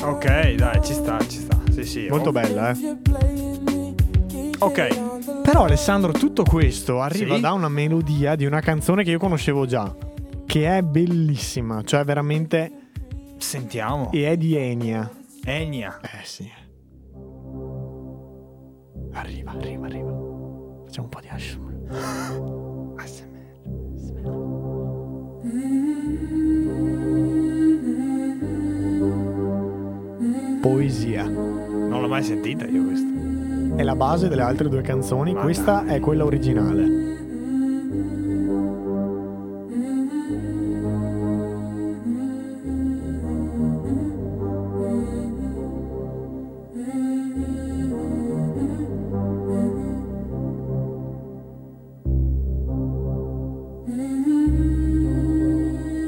Ok, dai, ci sta, ci sta. Sì, sì. Molto oh. bella, eh. Ok. Però Alessandro, tutto questo arriva Sì? da una melodia di una canzone che io conoscevo già, che è bellissima, cioè veramente Sentiamo. e è di Enya. Enya. Eh sì. Arriva, arriva, arriva. Facciamo un po' di ASMR. Poesia. Non l'ho mai sentita io questa. È la base delle altre due canzoni, Ma questa è quella originale.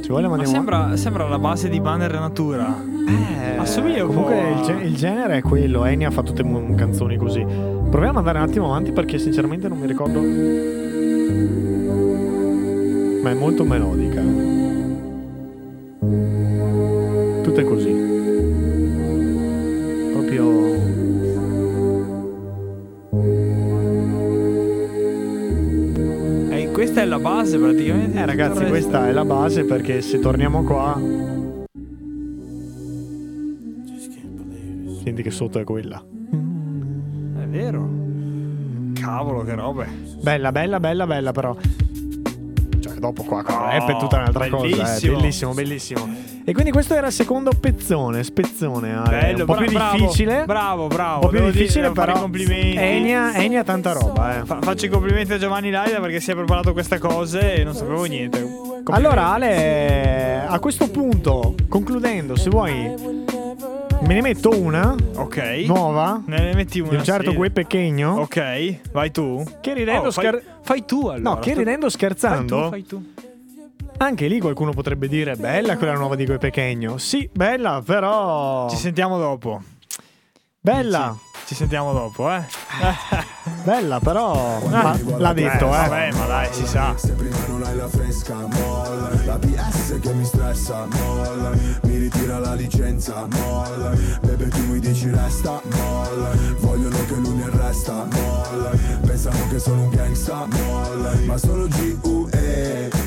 Ci vuole Ma mandiamo sembra, sembra la base di Banner Natura. Eh, Assomiglia un po' Comunque il, a- ge- il genere è quello. Enya fa tutte canzoni così. Proviamo ad andare un attimo avanti perché sinceramente non mi ricordo. Ma è molto melodica. Tutte così. Proprio. Eh, questa è la base praticamente. Eh ragazzi, questa è la base perché se torniamo qua. Senti che sotto è quella. È vero. Cavolo, che robe. Bella, bella, bella, bella, però. Cioè, dopo qua con Oh, rap è tutta un'altra cosa. bellissimo. Eh. Bellissimo, bellissimo. E quindi questo era il secondo pezzone, spezzone. Bello, un po' bra- più bravo, difficile. Bravo, bravo. Un po' più Devo dire- difficile, fare però. i complimenti. Enya, Enya tanta roba, eh. Fa- faccio i complimenti a Giovanni Laida perché si è preparato queste cose e non sapevo niente. Complimenti. Allora, Ale, a questo punto, concludendo, se vuoi, me ne metto una ok. nuova. Ne ne metti una. Di un certo sì. Gue Pechegno. Ok, vai tu. Che ridendo Oh, fai, scher- fai tu allora. No, che ridendo scherzando. Fai tu, fai tu. Anche lì qualcuno potrebbe dire bella quella nuova di Gue Pechegno. Sì, bella, però. Ci sentiamo dopo. Bella, Ci sentiamo dopo, eh. bella, però. Ma l'ha detto, eh. Vabbè, ma dai, si sa. Se prima non hai la fresca, molla La PS che mi stressa, molla Mi ritira la licenza, molla Bebe tu mi dici resta, molla Vogliono che lui mi arresta, molla Pensano che sono un gangsta, molla Ma sono G.U.E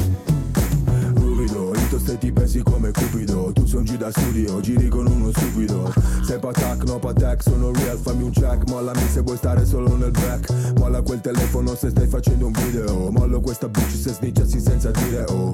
Te ti pesi come cupido. Tu sei un G da studio, giri con uno stupido. Sei patac, no patac, sono real, fammi un check. Mollami se vuoi stare solo nel black Molla quel telefono se stai facendo un video. Mollo questa bitch se snitchassi senza dire oh.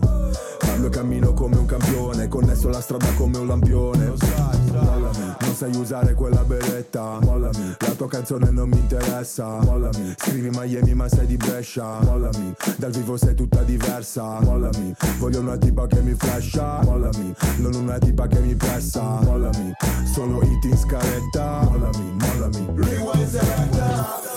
E cammino come un campione Connesso la strada come un lampione Mollami, non sai usare quella beretta. Mollami, la tua canzone non mi interessa. Mollami, scrivi Miami ma sei di Brescia. Mollami, dal vivo sei tutta diversa. Mollami, voglio una tipa che mi flasha. Mollami, non una tipa che mi pressa. Mollami, solo hit in scaletta. Mollami, mollami. Rewind selecta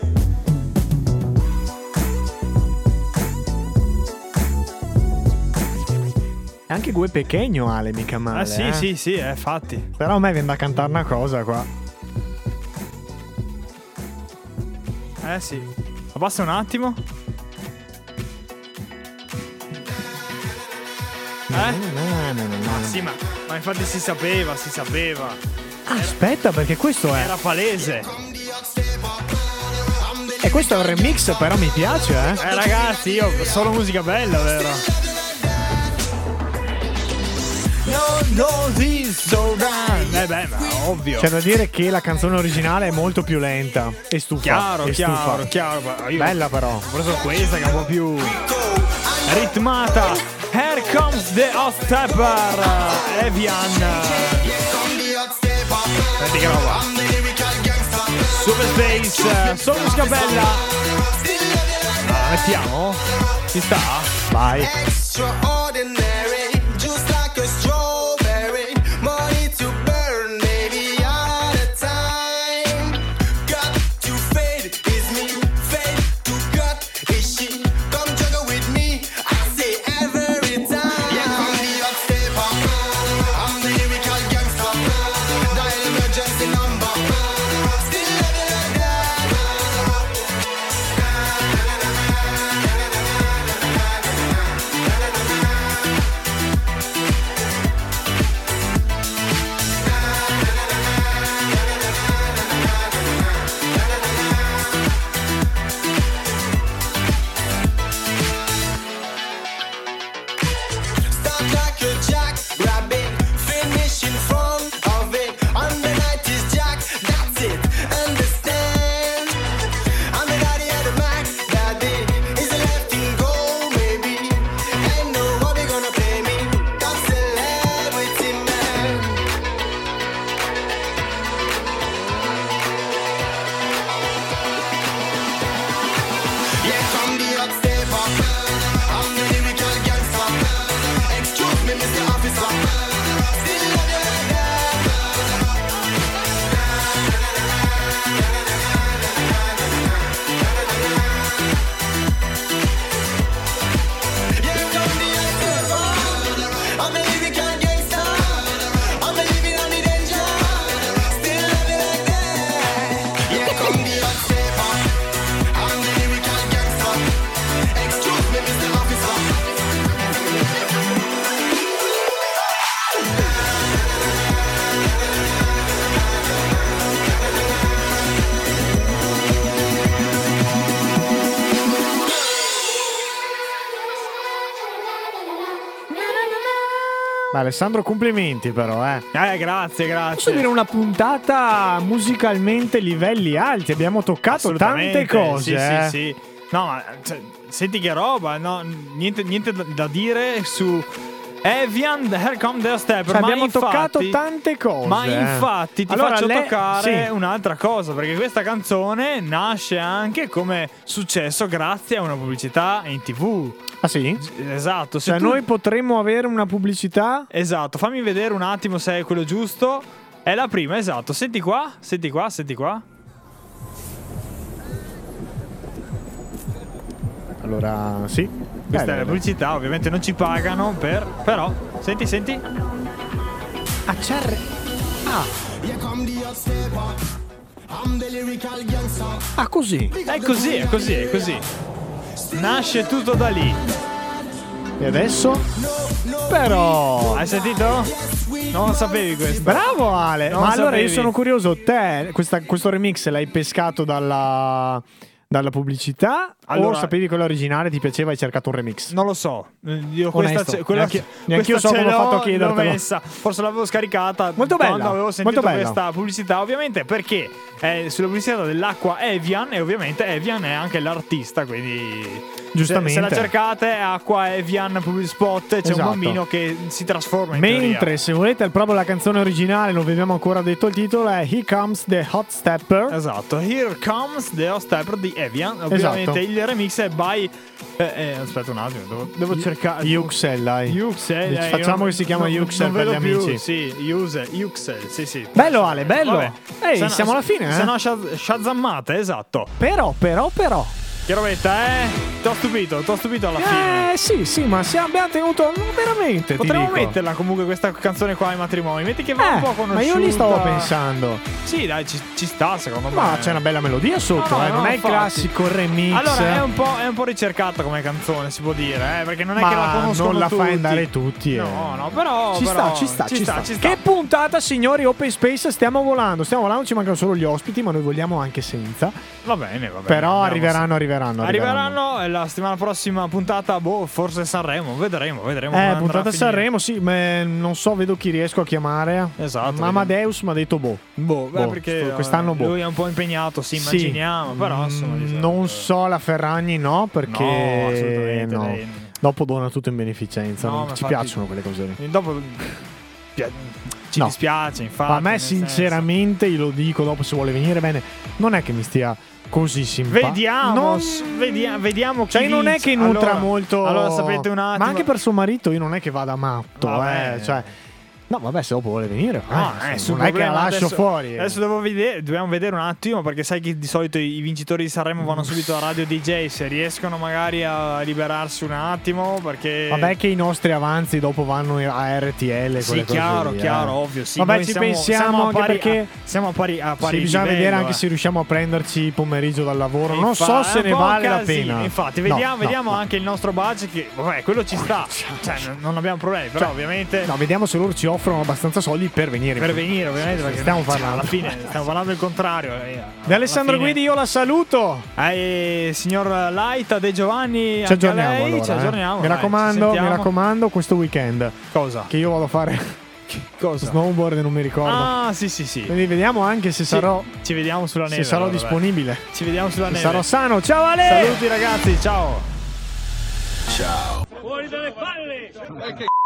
anche Gue Pequeño Ale mica male Ah sì, eh. sì, sì, eh, fatti. Però a me viene da cantare una cosa qua Eh sì. Abbassa un attimo. Eh? Ma sì, ma, ma infatti si sapeva, si sapeva. Aspetta perché questo è Era palese. E questo è un remix però mi piace eh Eh ragazzi, io solo musica bella, vero? Eh beh, ma ovvio. C'è da dire che la canzone originale è molto più lenta e stufa Chiaro, e chiaro, stufa. chiaro. Bella però Ho preso questa che è un po' più ritmata. Here comes the hot stepper. Evian. Senti che roba. Super Space. Solo musica bella. Ah, la mettiamo? Ci sta? Vai Alessandro complimenti però eh Eh, grazie, Posso grazie. dire una puntata musicalmente livelli alti Abbiamo toccato tante cose Sì, eh. sì, sì. No, ma cioè, senti che roba, no, niente, niente da dire su Evian Here Come the Stepper. Cioè, ma abbiamo infatti- toccato tante cose Ma eh. infatti ti Allora, faccio lei- toccare sì. un'altra cosa, perché questa canzone nasce anche come successo grazie a una pubblicità in tv. Ah sì? Esatto. se Cioè tu- noi potremmo avere una pubblicità Esatto, fammi vedere un attimo se è quello giusto. È la prima, esatto. Senti qua, senti qua, senti qua. Allora sì Questa Beh, è la pubblicità, ovviamente non ci pagano per. Però, senti, senti. Accerre gangster. Ah così È così, è così, è così. Nasce tutto da lì. E adesso? Però. Hai sentito? Non lo sapevi questo. Bravo Ale! Non Ma lo allora io sapevi. sono curioso, te questa- questo remix l'hai pescato dalla, dalla pubblicità Allora- o sapevi quello originale, ti piaceva e hai cercato un remix? Non lo so. Eh, Io questa, ce- quella, Neanche- neanch'io questa so ce come ho l'ho, fatto a chiedertelo. l'ho messa. Forse l'avevo scaricata Molto bella, quando avevo sentito molto bella. questa pubblicità. Ovviamente perché è sulla pubblicità dell'acqua Evian e ovviamente Evian è anche l'artista, quindi... Giustamente. Se, se la cercate, acqua Evian Public Spot, c'è Esatto. un bambino che si trasforma in Mentre teoria. se volete proprio la canzone originale, non vi abbiamo ancora detto il titolo, è Here Comes the Hot Stepper. Esatto, Here Comes the Hot Stepper di Evian. Esatto. Ovviamente il remix è by. eh, eh, aspetta un attimo, devo, devo cercare. Yuxel, dai. Yuxel, eh, Facciamo che si chiama Yuxel per gli più, amici. Sì, Yuxel, Yuxel, sì, sì. Bello Ale, bello. Vabbè. Ehi, no- siamo alla fine, eh? Se no, shaz- shazammate, esatto. Però, però, però. Che robetta, eh? T'ho stupito, t'ho stupito alla fine. Eh, sì, sì, ma se abbiamo tenuto no, veramente. Potremmo metterla comunque questa canzone qua ai matrimoni. Metti che va Eh, un po' conosciuta. ma io lì stavo pensando. Sì, dai, ci, ci sta secondo me. Ma c'è una bella melodia sotto, No, no, eh, non no, è il infatti. classico remix. Allora, è un, po', è un po' ricercata come canzone, si può dire, eh? Perché non è ma che la conoscono non la tutti. fai andare tutti. eh. No, no, però. Ci però- sta, ci sta, ci, sta, ci sta. Che puntata, signori, Open Space, stiamo volando. Stiamo volando, ci mancano solo gli ospiti, ma noi vogliamo anche senza. Va bene, va bene. Però Andiamo arriveranno, arriveranno, Arriveranno la settimana prossima puntata, boh, forse Sanremo, vedremo, vedremo. Eh, puntata. Sanremo, sì, ma non so, vedo chi riesco a chiamare. Esatto. Ma Amadeus mi ha detto boh. Boh, beh, Boh, perché sto- quest'anno eh, boh. lui è un po' impegnato, sì, Sì. immaginiamo, però insomma, Mm, di- non so la Ferragni, no, perché No, assolutamente, no. lei- dopo dona tutto in beneficenza. No, ci infatti- piacciono quelle cose lì. Dopo ci No. dispiace, infatti. Ma a me, senso. sinceramente, io lo dico dopo se vuole venire bene, non è che mi stia così simpatico. Vediamo, s- vedia- vediamo Cioè, non è che nutra Allora- molto. Allora sapete un attimo. Ma anche per suo marito, io non è che vada matto, Vabbè. eh. Cioè, no, vabbè, se dopo vuole venire, No, eh, eh, sul non è che la lascio adesso- fuori. eh. Adesso devo vedere, dobbiamo vedere un attimo perché sai che di solito i vincitori di Sanremo vanno subito a Radio DJ se riescono magari a liberarsi un attimo perché Vabbè, che i nostri avanzi dopo vanno a RTL. Sì, chiaro, lì, eh. chiaro, ovvio. Sì, Vabbè, ci siamo- pensiamo siamo a anche pari- perché. a- siamo a pari, a pari Sì, bisogna livello, vedere anche eh. se riusciamo a prenderci il pomeriggio dal lavoro. Non Infa- so è se ne vale la pena. Infatti, vediamo, no, vediamo no. anche il nostro budget. Che, vabbè, quello ci sta. Cioè, non abbiamo problemi. Però, Cioè, ovviamente. No, vediamo se loro ci offrono abbastanza soldi per venire. Per venire, ovviamente, perché stiamo cioè, parlando. alla fine stiamo parlando del contrario. eh, Di Alessandro fine- Guidi io la saluto. Eh, signor Laita De Giovanni, Ci anche a aggiorniamo lei, allora. ci eh. aggiorniamo. Mi dai, raccomando, ci mi raccomando questo weekend. Cosa? Che io vado a fare Cosa? snowboard non mi ricordo. Ah, sì, sì, sì. Quindi vediamo anche se Sì, sarò, Ci vediamo sulla se neve. sarò allora, disponibile. dai. Ci vediamo sulla Se neve. sarò sano. Ciao Ale! Saluti ragazzi, ciao. Ciao. Fuori dalle palle!